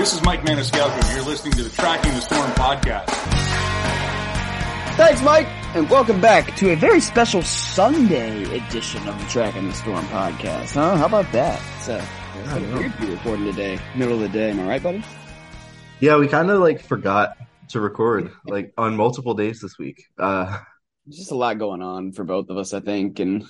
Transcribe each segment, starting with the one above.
This is Mike Maniscalco. And you're listening to the Tracking the Storm podcast. Thanks, Mike, and welcome back to a very special Sunday edition of the Tracking the Storm podcast. Huh? How about that? So, uh, it's weird to be recording today, middle of the day. Am I right, buddy? Yeah, we kind of like forgot to record like on multiple days this week. Uh, There's just a lot going on for both of us, I think, and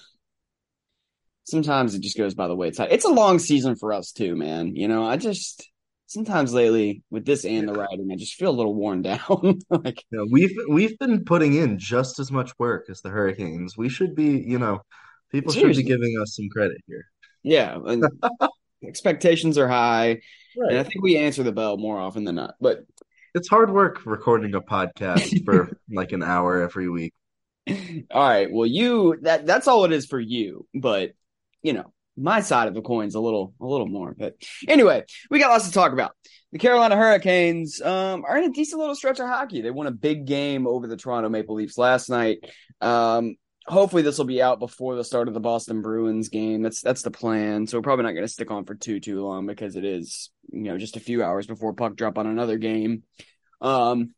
sometimes it just goes by the wayside. It's a long season for us too, man. You know, I just sometimes lately with this and the writing, I just feel a little worn down. like know, we've we've been putting in just as much work as the Hurricanes. We should be, you know, people Seriously. should be giving us some credit here. Yeah, and expectations are high, Right. and I think we answer the bell more often than not. But It's hard work recording a podcast for like an hour every week. all right, well, you that that's all it is for you. But you know, my side of the coin's a little a little more. But anyway, we got lots to talk about. The Carolina Hurricanes um, are in a decent little stretch of hockey. They won a big game over the Toronto Maple Leafs last night. Um, hopefully, this will be out before the start of the Boston Bruins game. That's that's the plan. So we're probably not going to stick on for too too long because it is you know just a few hours before puck drop on another game. Um,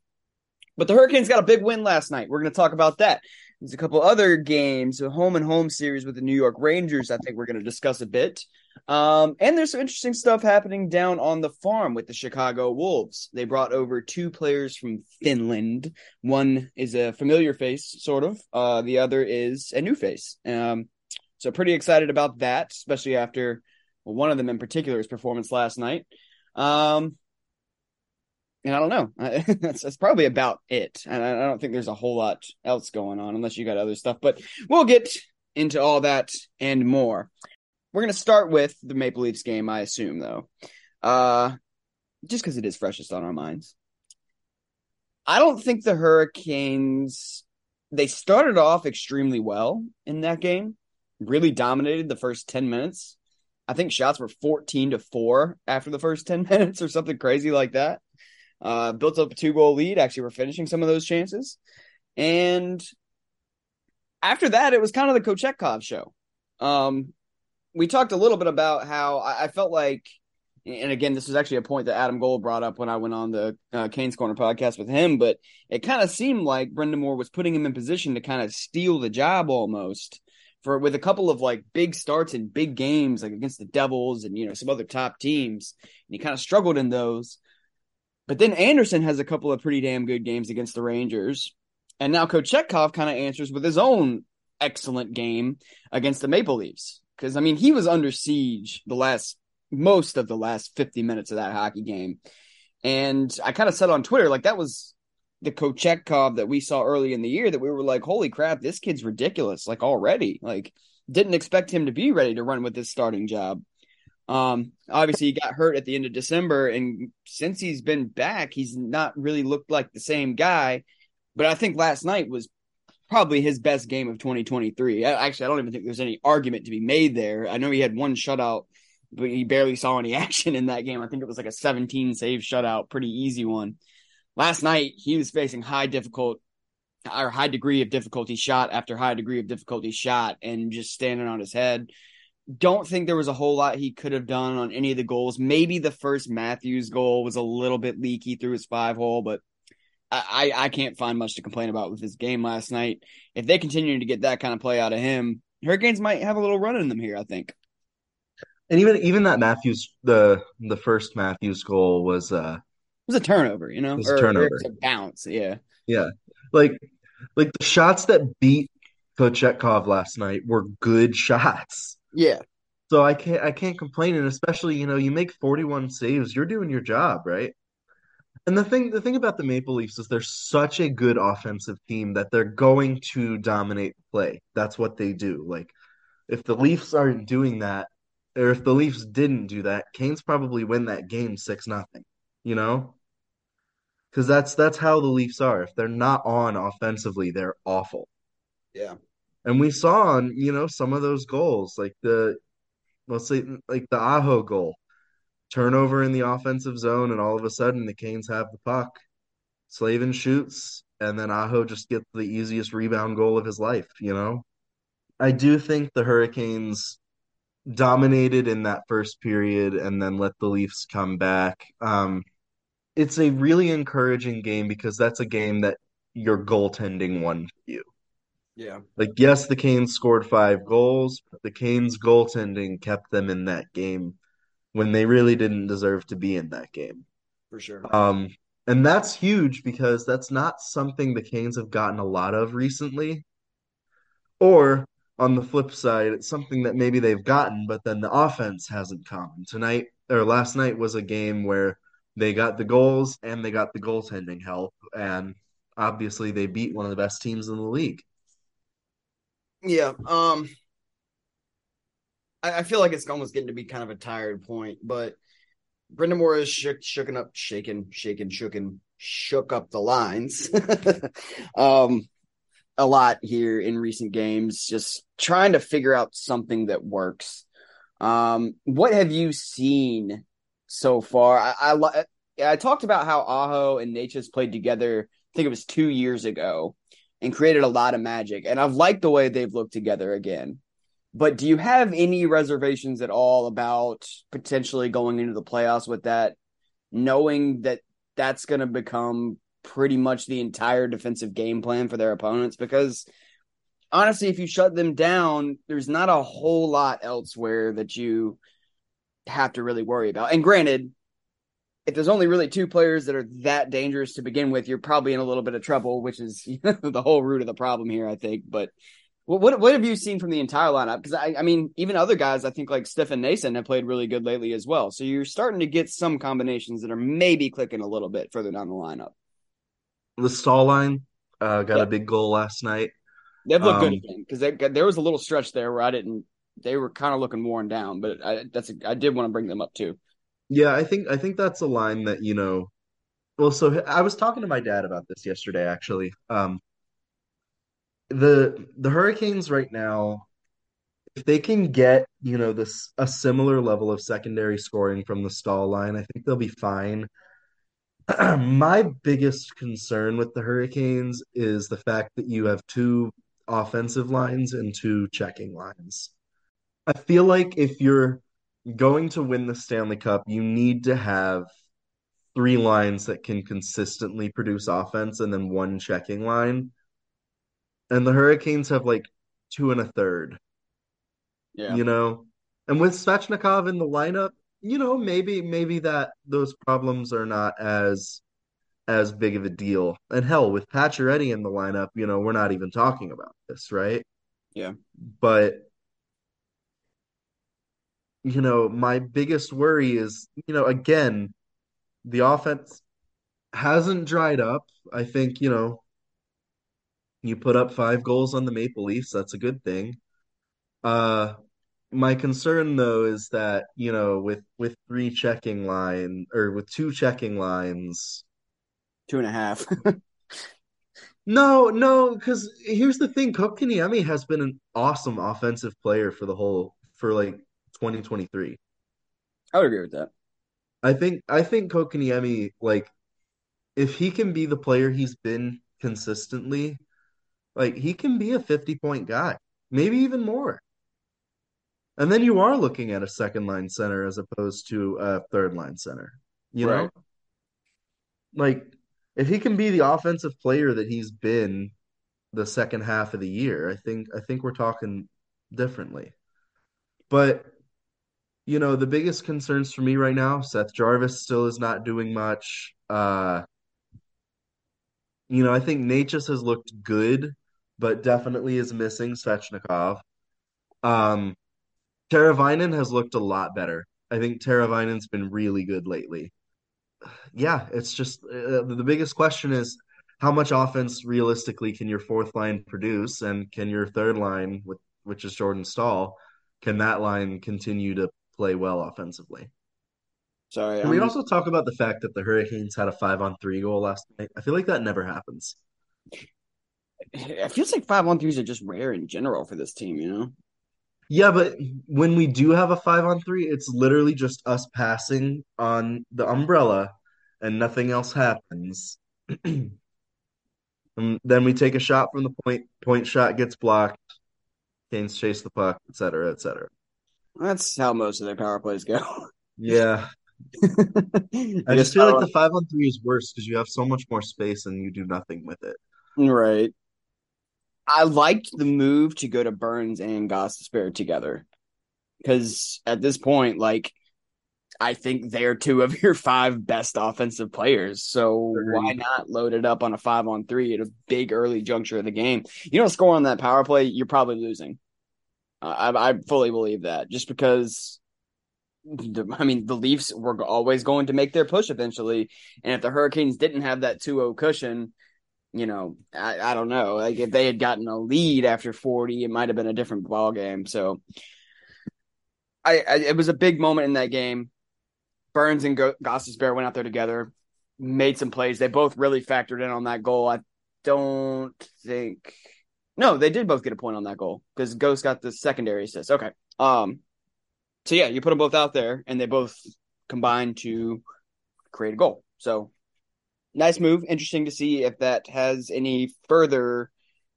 but the Hurricanes got a big win last night. We're going to talk about that. There's a couple other games, a home and home series with the New York Rangers. I think we're going to discuss a bit. Um, and there's some interesting stuff happening down on the farm with the Chicago Wolves. They brought over two players from Finland. One is a familiar face, sort of. Uh, the other is a new face. Um, so pretty excited about that, especially after well, one of them in particular's performance last night. Um, and I don't know. that's, that's probably about it. And I, I don't think there's a whole lot else going on unless you got other stuff. But we'll get into all that and more. We're going to start with the Maple Leafs game, I assume, though, uh, just because it is freshest on our minds. I don't think the Hurricanes. They started off extremely well in that game, really dominated the first 10 minutes. I think shots were 14 to 4 after the first 10 minutes or something crazy like that uh, built up a two goal lead. Actually, we're finishing some of those chances. And after that, it was kind of the Kochetkov show. Um, we talked a little bit about how I, I felt like, and again, this was actually a point that Adam Gold brought up when I went on the uh, Kane's Corner podcast with him, but it kind of seemed like Brind'Amour was putting him in position to kind of steal the job almost for with a couple of like big starts and big games, like against the Devils and you know some other top teams, and he kind of struggled in those. But then Anderson has a couple of pretty damn good games against the Rangers. And now Kochetkov kind of answers with his own excellent game against the Maple Leafs. Because, I mean, he was under siege the last, most of the last 50 minutes of that hockey game. And I kind of said on Twitter, like, that was the Kochetkov that we saw early in the year that we were like, holy crap, this kid's ridiculous, like, already. Like, didn't expect him to be ready to run with this starting job. Um, obviously he got hurt at the end of December, and since he's been back, he's not really looked like the same guy. But I think last night was probably his best game of 2023. Actually, I don't even think there's any argument to be made there. I know he had one shutout, but he barely saw any action in that game. I think it was like a 17 save shutout, pretty easy one. Last night he was facing high difficult or high degree of difficulty shot after high degree of difficulty shot and just standing on his head don't think there was a whole lot he could have done on any of the goals. Maybe the first Matthews goal was a little bit leaky through his five hole, but I, I, can't find much to complain about with his game last night. If they continue to get that kind of play out of him, Hurricanes might have a little run in them here, I think. And even even that Matthews the the first Matthews goal was uh It was a turnover, you know? It was a Or- or turnover. it's a bounce, yeah. yeah. Like like the shots that beat Kochetkov last night were good shots. Yeah. So I can't I can't complain, and especially, you know, you make 41 saves, you're doing your job, right? And the thing the thing about the Maple Leafs is they're such a good offensive team that they're going to dominate play. That's what they do. Like if the Leafs aren't doing that, or if the Leafs didn't do that, Canes probably win that game six nothing. You know? Because that's that's how the Leafs are. If they're not on offensively, they're awful. Yeah. And we saw on, you know, some of those goals, like the let's say like the Aho goal, turnover in the offensive zone, and all of a sudden the Canes have the puck. Slavin shoots, and then Aho just gets the easiest rebound goal of his life, you know? I do think the Hurricanes dominated in that first period and then let the Leafs come back. Um, it's a really encouraging game because that's a game that your goaltending won for you. Yeah. Like, yes, the Canes scored five goals, but the Canes goaltending kept them in that game when they really didn't deserve to be in that game. For sure. Um, and that's huge because that's not something the Canes have gotten a lot of recently. Or on the flip side, it's something that maybe they've gotten, but then the offense hasn't come. Tonight or last night was a game where they got the goals and they got the goaltending help, and obviously they beat one of the best teams in the league. Yeah. Um I, I feel like it's almost getting to be kind of a tired point, but Brind'Amour is shook, shooken up, shaken, shaken, shooken, shook up the lines. um a lot here in recent games, just trying to figure out something that works. Um, what have you seen so far? I, I, I talked about how Aho and Necas played together. I think it was two years ago, and created a lot of magic. And I've liked the way they've looked together again. But do you have any reservations at all about potentially going into the playoffs with that, knowing that that's going to become pretty much the entire defensive game plan for their opponents because honestly, if you shut them down, there's not a whole lot elsewhere that you have to really worry about. And granted, if there's only really two players that are that dangerous to begin with, you're probably in a little bit of trouble, which is the whole root of the problem here, I think. But what what have you seen from the entire lineup? Because I, I mean, even other guys, I think like Stefan Noesen have played really good lately as well. So you're starting to get some combinations that are maybe clicking a little bit further down the lineup the Staal line uh, got yep. a big goal last night. They've looked um, good again because there was a little stretch there where I didn't. They were kind of looking worn down, but I, that's a, I did want to bring them up too. Yeah, I think I think that's a line that you know. Well, so I was talking to my dad about this yesterday, actually. Um, the the Hurricanes right now, if they can get you know this a similar level of secondary scoring from the Staal line, I think they'll be fine. my biggest concern with the Hurricanes is the fact that you have two offensive lines and two checking lines. I feel like if you're going to win the Stanley Cup, you need to have three lines that can consistently produce offense and then one checking line. And the Hurricanes have like two and a third. Yeah. You know? And with Svechnikov in the lineup, you know, maybe maybe that those problems are not as as big of a deal. And hell, with Pacioretty in the lineup, you know, we're not even talking about this, right? Yeah. But you know, my biggest worry is, you know, again, the offense hasn't dried up. I think, you know, you put up five goals on the Maple Leafs, that's a good thing. Uh my concern though is that you know with with three checking line or with two checking lines two and a half no no because here's the thing Kotkaniemi has been an awesome offensive player for the whole for like 2023 i would agree with that i think i think Kotkaniemi like if he can be the player he's been consistently like he can be a 50 point guy maybe even more and then you are looking at a second line center as opposed to a third line center. You right. know? Like if he can be the offensive player that he's been the second half of the year, I think I think we're talking differently. But you know, the biggest concerns for me right now, Seth Jarvis still is not doing much. Uh you know, I think Necas has looked good, but definitely is missing Svechnikov. Um, Teravainen has looked a lot better. I think Teravainen's been really good lately. Yeah, it's just uh, the biggest question is how much offense realistically can your fourth line produce, and can your third line, with which is Jordan Staal, can that line continue to play well offensively? Sorry. Can I'm we also talk about the fact that the Hurricanes had a five on three goal last night? I feel like that never happens. it feels like five on threes are just rare in general for this team, you know? Yeah, but when we do have a five on three, it's literally just us passing on the umbrella and nothing else happens. And um, then we take a shot from the point, point shot gets blocked, Canes chase the puck, et cetera, et cetera. That's how most of their power plays go. Yeah, I just feel like the five on three is worse because you have so much more space and you do nothing with it. Right. I liked the move to go to Burns and Gostisbehere together. Because at this point, like, I think they're two of your five best offensive players. So why not load it up on a five on three at a big early juncture of the game? You don't score on that power play, you're probably losing. I, I fully believe that just because. I mean, the Leafs were always going to make their push eventually, and if the Hurricanes didn't have that 2-0 cushion, you know, I, I don't know. Like if they had gotten a lead after 40, it might have been a different ball game. So I, I it was a big moment in that game. Burns and Go- Bear went out there together, made some plays. They both really factored in on that goal. I don't think no, they did both get a point on that goal because Ghost got the secondary assist. Okay. Um so yeah, you put them both out there and they both combined to create a goal. So nice move. Interesting to see if that has any further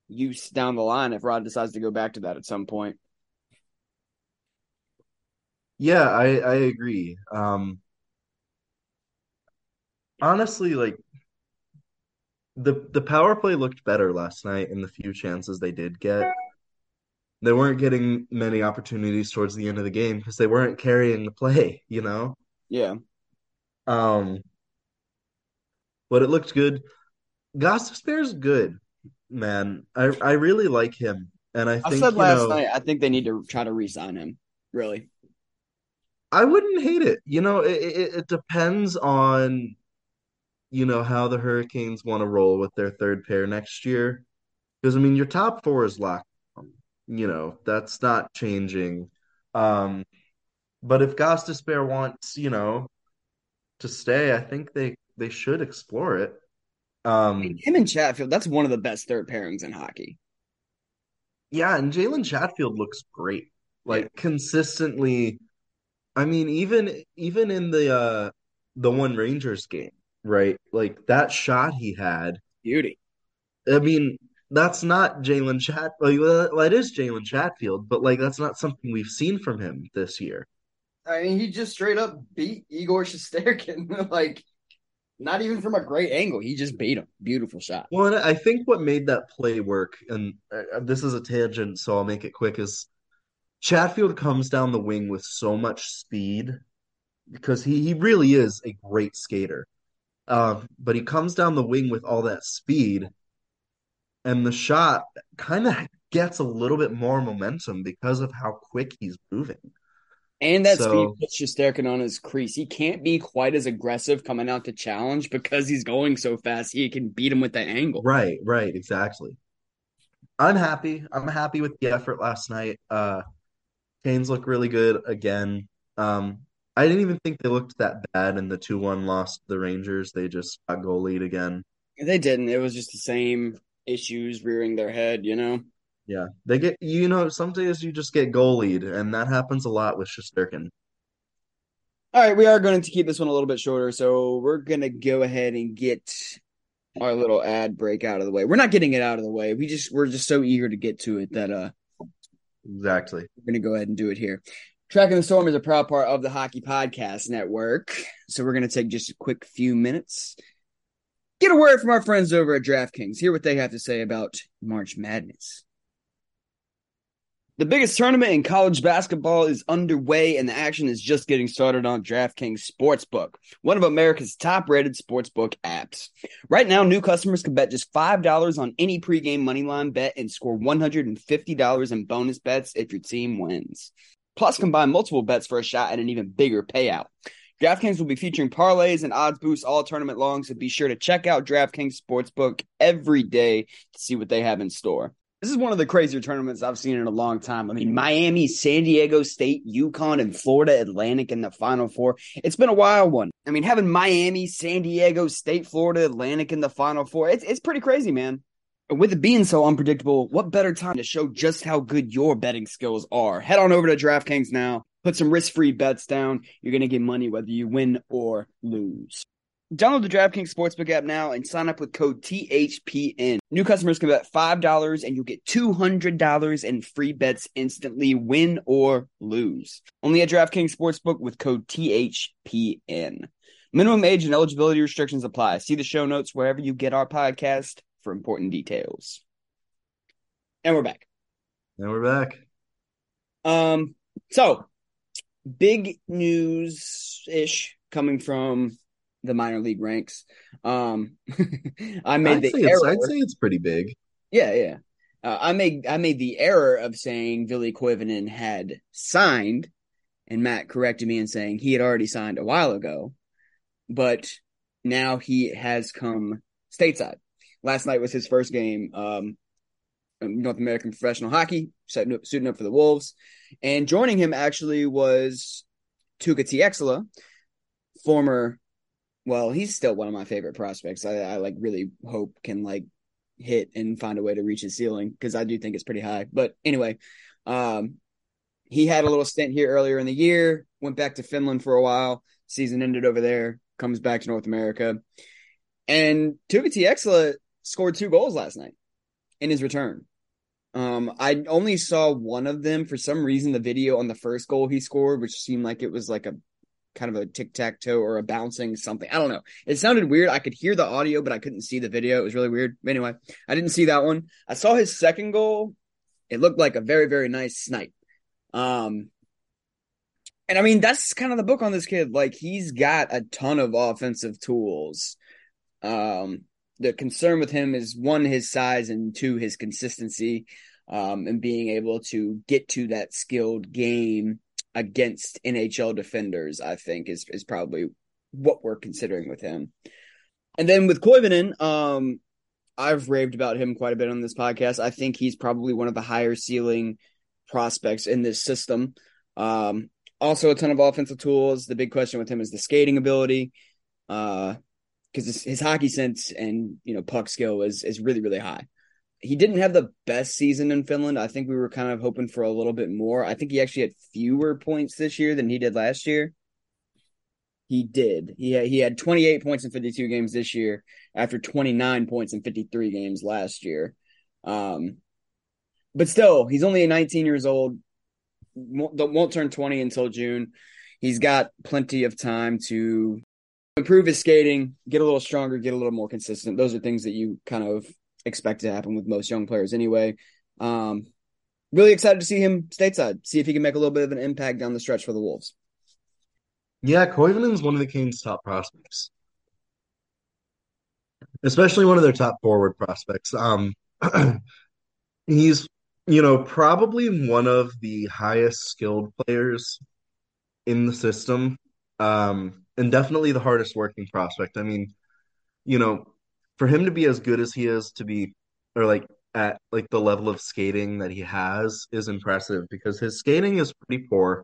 use down the line if Rod decides to go back to that at some point. Yeah, I I agree. Um, honestly, like the the power play looked better last night in the few chances they did get. They weren't getting many opportunities towards the end of the game because they weren't carrying the play, you know? Yeah. Um, but it looked good. Gostisbehere's good, man. I I really like him, and I I think said last know night I think they need to try to re-sign him. Really. I wouldn't hate it. You know, it, it, it depends on, you know, how the Hurricanes want to roll with their third pair next year. Because I mean, your top four is locked. You know, that's not changing. Um, but if Gostisbehere wants, you know, to stay, I think they they should explore it. Um, Him and Chatfield, that's one of the best third pairings in hockey. yeah, and Jalen Chatfield looks great. Like consistently. I mean, even even in the uh the one Rangers game, right? Like that shot he had. Beauty. I mean, that's not Jalen Chat. Like, well, it is Jalen Chatfield, but like that's not something we've seen from him this year. I mean, he just straight up beat Igor Shesterkin. like, not even from a great angle. He just beat him. Beautiful shot. Well, and I think what made that play work, and uh, this is a tangent, so I'll make it quick, is Chatfield comes down the wing with so much speed because he, he really is a great skater. Uh, but he comes down the wing with all that speed, and the shot kind of gets a little bit more momentum because of how quick he's moving. And that So- speed puts Shesterkin on his crease. He can't be quite as aggressive coming out to challenge because he's going so fast. He can beat him with that angle. Right, right, exactly. I'm happy. I'm happy with the effort last night. Uh, Canes look really good again. Um, I didn't even think they looked that bad in the 2-1 loss to the Rangers. They just got goal lead again. They didn't. It was just the same issues rearing their head, you know? Yeah, they get you know some days you just get goal lead, and that happens a lot with Shesterkin. All right, we are going to keep this one a little bit shorter, so we're going to go ahead and get our little ad break out of the way. We're not getting it out of the way. We just we're just so eager to get to it that uh Exactly. we're going to go ahead and do it here. Tracking the Storm is a proud part of the Hockey Podcast Network. So we're going to take just a quick few minutes. Get a word from our friends over at DraftKings. Hear what they have to say about March Madness. The biggest tournament in college basketball is underway, and the action is just getting started on DraftKings Sportsbook, one of America's top rated sportsbook apps. Right now, new customers can bet just $5 on any pregame moneyline bet and score $150 in bonus bets if your team wins. Plus, combine multiple bets for a shot at an even bigger payout. DraftKings will be featuring parlays and odds boosts all tournament long, so be sure to check out DraftKings Sportsbook every day to see what they have in store. This is one of the crazier tournaments I've seen in a long time. I mean, Miami, San Diego State, UConn, and Florida Atlantic in the Final Four. It's been a wild one. I mean, having Miami, San Diego State, Florida Atlantic in the Final Four, it's, it's pretty crazy, man. With it being so unpredictable, what better time to show just how good your betting skills are? Head on over to DraftKings now, put some risk free bets down. You're going to get money whether you win or lose. Download the DraftKings Sportsbook app now and sign up with code THPN. New customers can bet $5 and you'll get $200 in free bets instantly, win or lose. Only at DraftKings Sportsbook with code THPN. Minimum age and eligibility restrictions apply. See the show notes wherever you get our podcast for important details. And we're back. And we're back. Um, so big news ish coming from the minor league ranks. Um, I made I'd the error. I'd say it's pretty big. Yeah, yeah. Uh, I made I made the error of saying Ville Koivunen had signed, and Matt corrected me in saying he had already signed a while ago, but now he has come stateside. Last night was his first game, um, North American Professional Hockey, suiting up, for the Wolves, and joining him actually was Tuukka Tieksola, former well, he's still one of my favorite prospects. I, I like really hope can like hit and find a way to reach his ceiling because I do think it's pretty high. But anyway, um, he had a little stint here earlier in the year, went back to Finland for a while. Season ended over there, comes back to North America. And Tuukka Tieksola scored two goals last night in his return. Um, I only saw one of them for some reason. The video on the first goal he scored, which seemed like it was like a kind of a tic tac toe or a bouncing something. I don't know. It sounded weird. I could hear the audio, but I couldn't see the video. It was really weird. Anyway, I didn't see that one. I saw his second goal. It looked like a very, very nice snipe. Um, and I mean, that's kind of the book on this kid. Like, he's got a ton of offensive tools. Um, the concern with him is one, his size, and two, his consistency, um, and being able to get to that skilled game against NHL defenders, I think is is probably what we're considering with him. And then with Koivunen, um, I've raved about him quite a bit on this podcast. I think he's probably one of the higher ceiling prospects in this system. Um, also a ton of offensive tools. The big question with him is the skating ability. Uh, because his, his hockey sense and you know puck skill is is really really high he didn't have the best season in Finland. I think we were kind of hoping for a little bit more. I think he actually had fewer points this year than he did last year. He did. He had, he had 28 points in 52 games this year after 29 points in 53 games last year. Um, but still, he's only 19 years old. Won't, won't turn 20 until June. He's got plenty of time to improve his skating, get a little stronger, get a little more consistent. Those are things that you kind of expect to happen with most young players anyway. Um, really excited to see him stateside, see if he can make a little bit of an impact down the stretch for the Wolves. Yeah, Koivunen's one of the Canes' top prospects, especially one of their top forward prospects. Um, he's you know probably one of the highest skilled players in the system, um, and definitely the hardest working prospect. I mean, you know, for him to be as good as he is to be or like at like the level of skating that he has is impressive because his skating is pretty poor.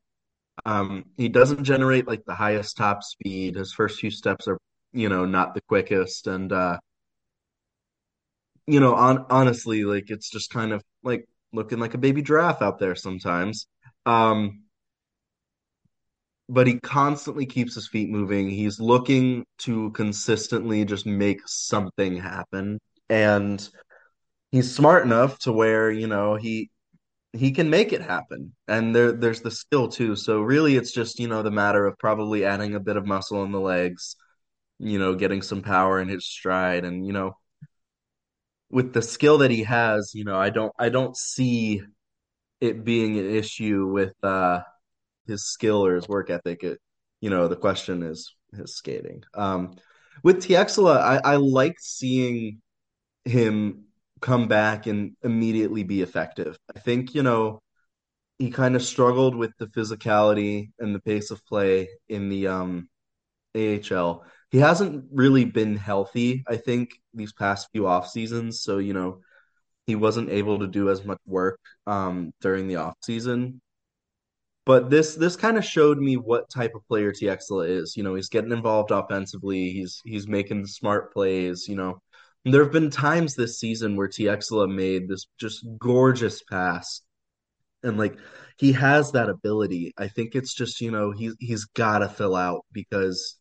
Um, he doesn't generate like the highest top speed. His first few steps are, you know, not the quickest, and uh, you know, on honestly, like it's just kind of like looking like a baby giraffe out there sometimes. Um, but he constantly keeps his feet moving. He's looking to consistently just make something happen. And he's smart enough to where, you know, he he can make it happen. And there there's the skill too. So really it's just, you know, the matter of probably adding a bit of muscle in the legs, you know, getting some power in his stride and, you know, with the skill that he has, you know, I don't I don't see it being an issue with uh, his skill or his work ethic. It, you know, the question is his skating. Um, with Tieksola, I, I like seeing him come back and immediately be effective. I think, you know, he kind of struggled with the physicality and the pace of play in the um, AHL. He hasn't really been healthy, I think, these past few off seasons. So, you know, he wasn't able to do as much work um, during the off season. But this this kind of showed me what type of player Tieksola is. You know, he's getting involved offensively. He's he's making smart plays. You know, and there have been times this season where Tieksola made this just gorgeous pass, and like he has that ability. I think it's just you know he's he's got to fill out because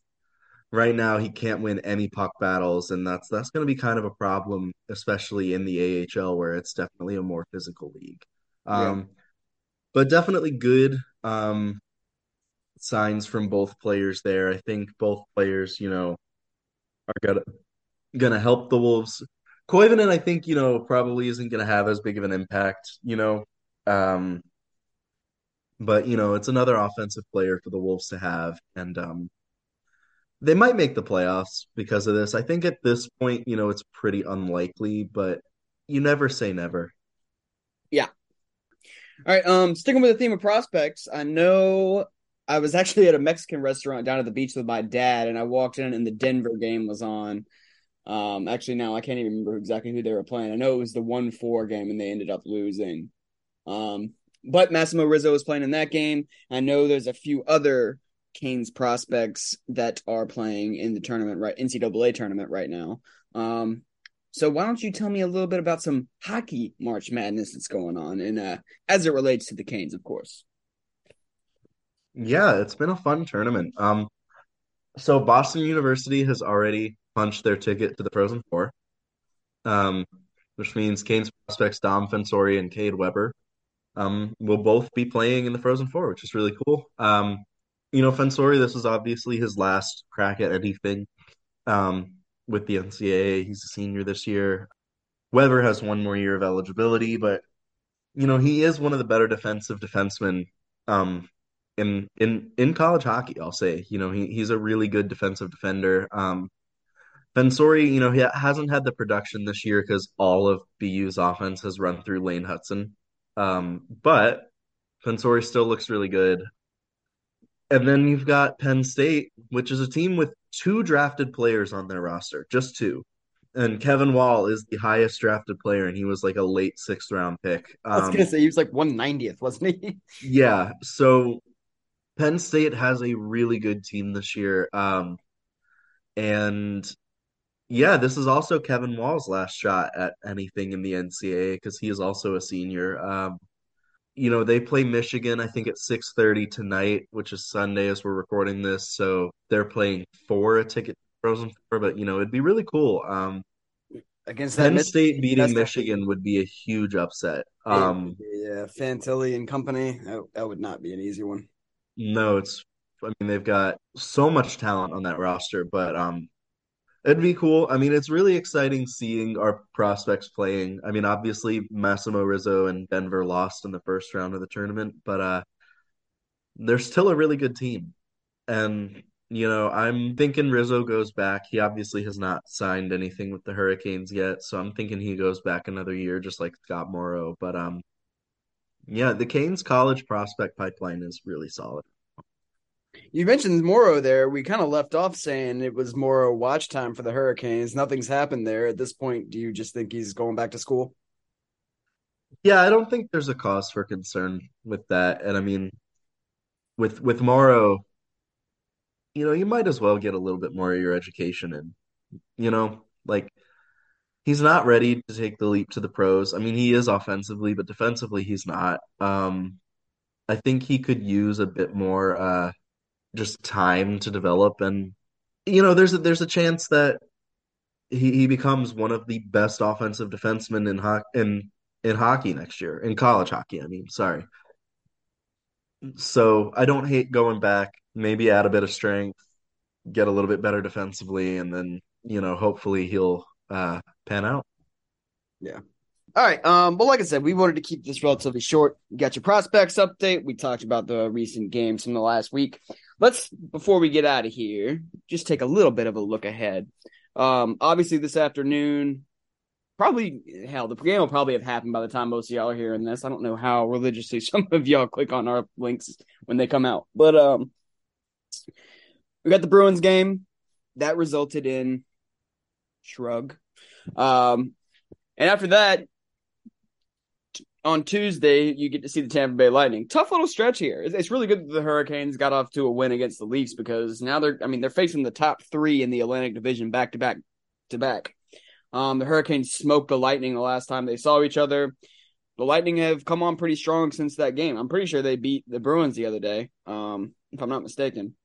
right now he can't win any puck battles, and that's that's going to be kind of a problem, especially in the AHL where it's definitely a more physical league. Um, but definitely good um, signs from both players there. I think both players, you know, are gonna gonna help the Wolves. Koivunen, I think, you know, probably isn't gonna have as big of an impact, you know. Um, but you know, it's another offensive player for the Wolves to have, and um, they might make the playoffs because of this. I think at this point, you know, it's pretty unlikely, but you never say never. All right. Um, sticking with the theme of prospects, I know I was actually at a Mexican restaurant down at the beach with my dad, and I walked in and the Denver game was on. Um, actually, now I can't even remember exactly who they were playing. I know it was the one four game, and they ended up losing. Um, but Massimo Rizzo was playing in that game. I know there's a few other Canes prospects that are playing in the tournament, right? NCAA tournament right now. Um, so why don't you tell me a little bit about some hockey March Madness that's going on, and uh, as it relates to the Canes, of course. Yeah, it's been a fun tournament. Um, so Boston University has already punched their ticket to the Frozen Four, um, which means Canes prospects Dom Fensore and Cade Webber um, will both be playing in the Frozen Four, which is really cool. Um, you know, Fensore, this is obviously his last crack at anything um, with the NCAA. He's a senior this year. Webber has one more year of eligibility, but you know, he is one of the better defensive defensemen um, in in in college hockey. I'll say, you know, he he's a really good defensive defender. Um, you know, he hasn't had the production this year because all of BU's offense has run through Lane Hutson. Um, but Fensore still looks really good. And then you've got Penn State, which is a team with two drafted players on their roster, just two. And Kevin Wall is the highest drafted player, and he was like a late sixth round pick. Um, I was gonna um, say he was like one ninetieth, wasn't he? yeah. So Penn State has a really good team this year. Um, and yeah, this is also Kevin Wall's last shot at anything in the NCAA because he is also a senior. Um, you know, they play Michigan, I think at 6:30 tonight, which is Sunday as we're recording this. So they're playing for a ticket Frozen Four, but you know, it'd be really cool. Um, against Penn State beating Michigan would be a huge upset. Um, yeah, Fantilli and company, that, that would not be an easy one. No, it's I mean they've got so much talent on that roster, but um it'd be cool. I mean, it's really exciting seeing our prospects playing. I mean, obviously Massimo Rizzo and Denver lost in the first round of the tournament, but uh they're still a really good team. And you know, I'm thinking Rizzo goes back. He obviously has not signed anything with the Hurricanes yet, so I'm thinking he goes back another year just like Scott Morrow, but um yeah, the Canes college prospect pipeline is really solid. You mentioned Morrow there. We kind of left off saying it was Morrow watch time for the Hurricanes. Nothing's happened there at this point. Do you just think he's going back to school? Yeah, I don't think there's a cause for concern with that. And I mean, with with Morrow, you know, you might as well get a little bit more of your education in. You know, like he's not ready to take the leap to the pros. I mean, he is offensively, but defensively he's not. Um I think he could use a bit more uh just time to develop and you know there's a, there's a chance that he, he becomes one of the best offensive defensemen in ho- in in hockey next year in college hockey I mean sorry so I don't hate going back maybe add a bit of strength get a little bit better defensively and then you know hopefully he'll uh pan out yeah All right. Um, but like I said, we wanted to keep this relatively short. You got your prospects update. We talked about the recent games from the last week. Let's before we get out of here, just take a little bit of a look ahead. Um, obviously this afternoon, probably hell, the game will probably have happened by the time most of y'all are hearing this. I don't know how religiously some of y'all click on our links when they come out, but um, we got the Bruins game that resulted in shrug. Um, and after that, on Tuesday, you get to see the Tampa Bay Lightning. Tough little stretch here. It's, really good that the Hurricanes got off to a win against the Leafs because now they're, I mean, they're facing the top three in the Atlantic Division back to back to back. Um, the Hurricanes smoked the Lightning the last time they saw each other. The Lightning have come on pretty strong since that game. I'm pretty sure they beat the Bruins the other day, um, if I'm not mistaken.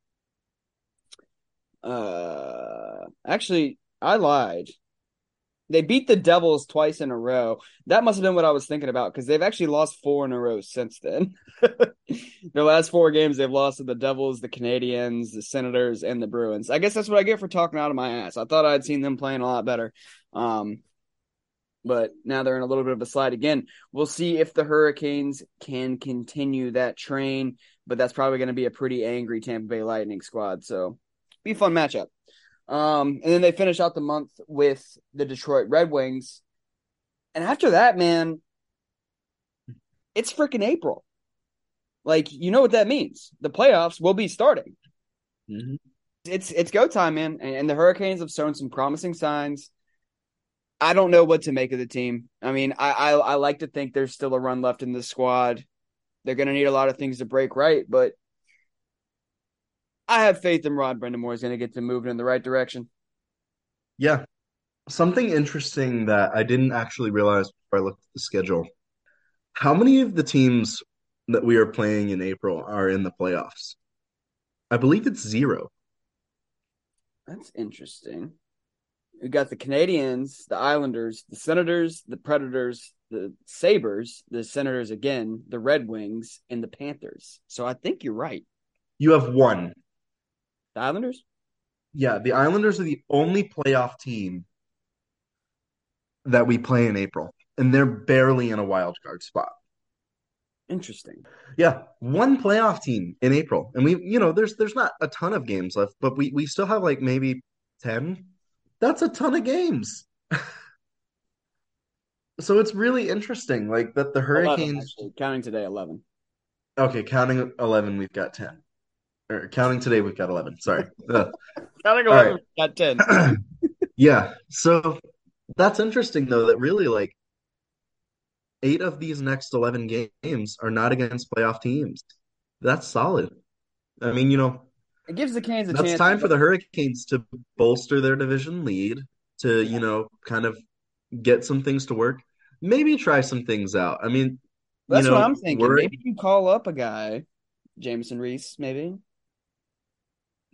Uh, actually, I lied they beat the Devils twice in a row. That must have been what I was thinking about because they've actually lost four in a row since then. Their last four games, they've lost to the Devils, the Canadiens, the Senators, and the Bruins. I guess that's what I get for talking out of my ass. I thought I'd seen them playing a lot better. Um, but now they're in a little bit of a slide again. We'll see if the Hurricanes can continue that train, but that's probably going to be a pretty angry Tampa Bay Lightning squad. So, be a fun matchup. Um, and then they finish out the month with the Detroit Red Wings. And after that, man, it's freaking April. Like, you know what that means. The playoffs will be starting. Mm-hmm. It's it's go time, man. And, and the Hurricanes have shown some promising signs. I don't know what to make of the team. I mean, I, I, I like to think there's still a run left in the squad. They're going to need a lot of things to break right, but I have faith in Rod Brind'Amour is going to get them moving in the right direction. Yeah. Something interesting that I didn't actually realize before I looked at the schedule. How many of the teams that we are playing in April are in the playoffs? I believe it's zero. That's interesting. We got the Canadiens, the Islanders, the Senators, the Predators, the Sabres, the Senators again, the Red Wings, and the Panthers. So I think you're right. You have one. The Islanders? Yeah, the Islanders are the only playoff team that we play in April, and they're barely in a wild card spot. Interesting. Yeah, one playoff team in April, and we, you know, there's there's not a ton of games left, but we we still have like maybe ten. That's a ton of games. so it's really interesting, like that the Hurricanes 11, counting today eleven. Okay, counting eleven, we've got ten or counting today, we've got 11. Sorry. Uh, counting 11, right. got 10. yeah. So that's interesting, though, that really like eight of these next 11 games are not against playoff teams. That's solid. I mean, you know, it gives the Canes a that's chance. time for the Hurricanes to bolster their division lead, to, you know, kind of get some things to work. Maybe try some things out. I mean, that's you know, what I'm thinking. Maybe you call up a guy, Jamieson Rees, maybe.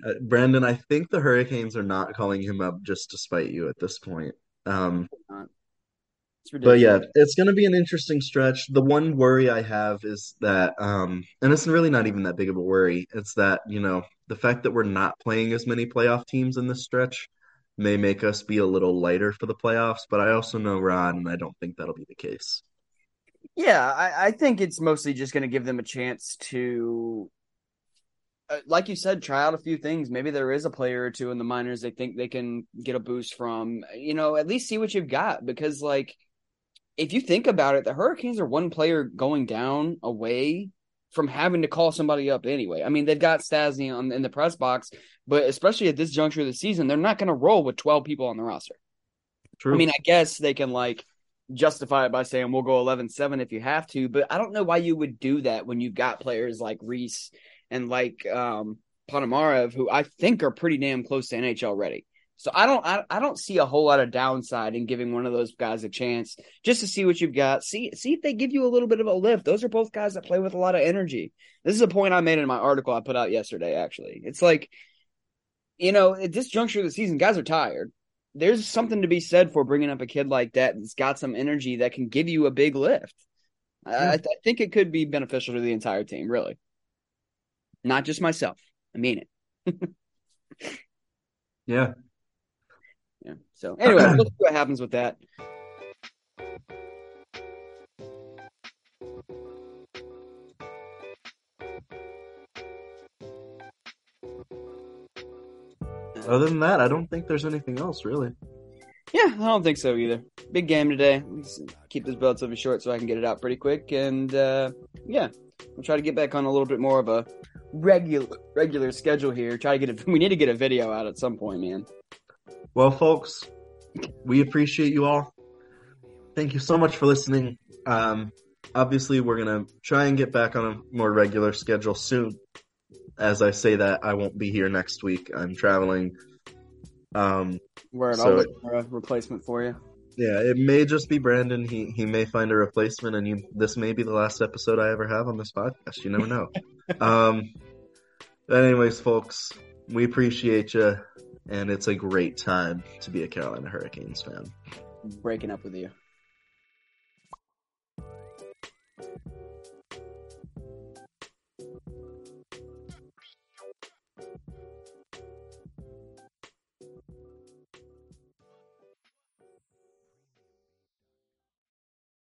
Uh, Brandon, I think the Hurricanes are not calling him up just to spite you at this point. Um, but yeah, it's going to be an interesting stretch. The one worry I have is that, um, and it's really not even that big of a worry. It's that, you know, the fact that we're not playing as many playoff teams in this stretch may make us be a little lighter for the playoffs. But I also know Ron, and I don't think that'll be the case. Yeah, I, I think it's mostly just going to give them a chance to Uh, like you said, try out a few things. Maybe there is a player or two in the minors they think they can get a boost from. You know, at least see what you've got because, like, if you think about it, the Hurricanes are one player going down away from having to call somebody up anyway. I mean, they've got Stastny on in the press box, but especially at this juncture of the season, they're not going to roll with 12 people on the roster. True. I mean, I guess they can like justify it by saying we'll go 11-7 if you have to, but I don't know why you would do that when you've got players like Rees and like um, Ponomarev, who I think are pretty damn close to NHL ready. So I don't I, I don't see a whole lot of downside in giving one of those guys a chance just to see what you've got. See see if they give you a little bit of a lift. Those are both guys that play with a lot of energy. This is a point I made in my article I put out yesterday actually. It's like you know, at this juncture of the season guys are tired. There's something to be said for bringing up a kid like that that's got some energy that can give you a big lift. Yeah. I, I think it could be beneficial to the entire team, really not just myself. I mean it. yeah. Yeah. So anyway, let's see what happens with that. Other than that, I don't think there's anything else really. Yeah, I don't think so either. Big game today. Keep this relatively short so I can get it out pretty quick. And uh, yeah, we'll try to get back on a little bit more of a regular regular schedule here. Try to get a, we need to get a video out at some point, man. Well, folks, we appreciate you all. Thank you so much for listening. Um, obviously, we're gonna try and get back on a more regular schedule soon. As I say that, I won't be here next week. I'm traveling. Um, Word, So I'll look for a replacement for you. yeah, it may just be Brandon. He he may find a replacement, and you this may be the last episode I ever have on this podcast. You never know. um, but anyways, folks, we appreciate you, and it's a great time to be a Carolina Hurricanes fan. Breaking up with you.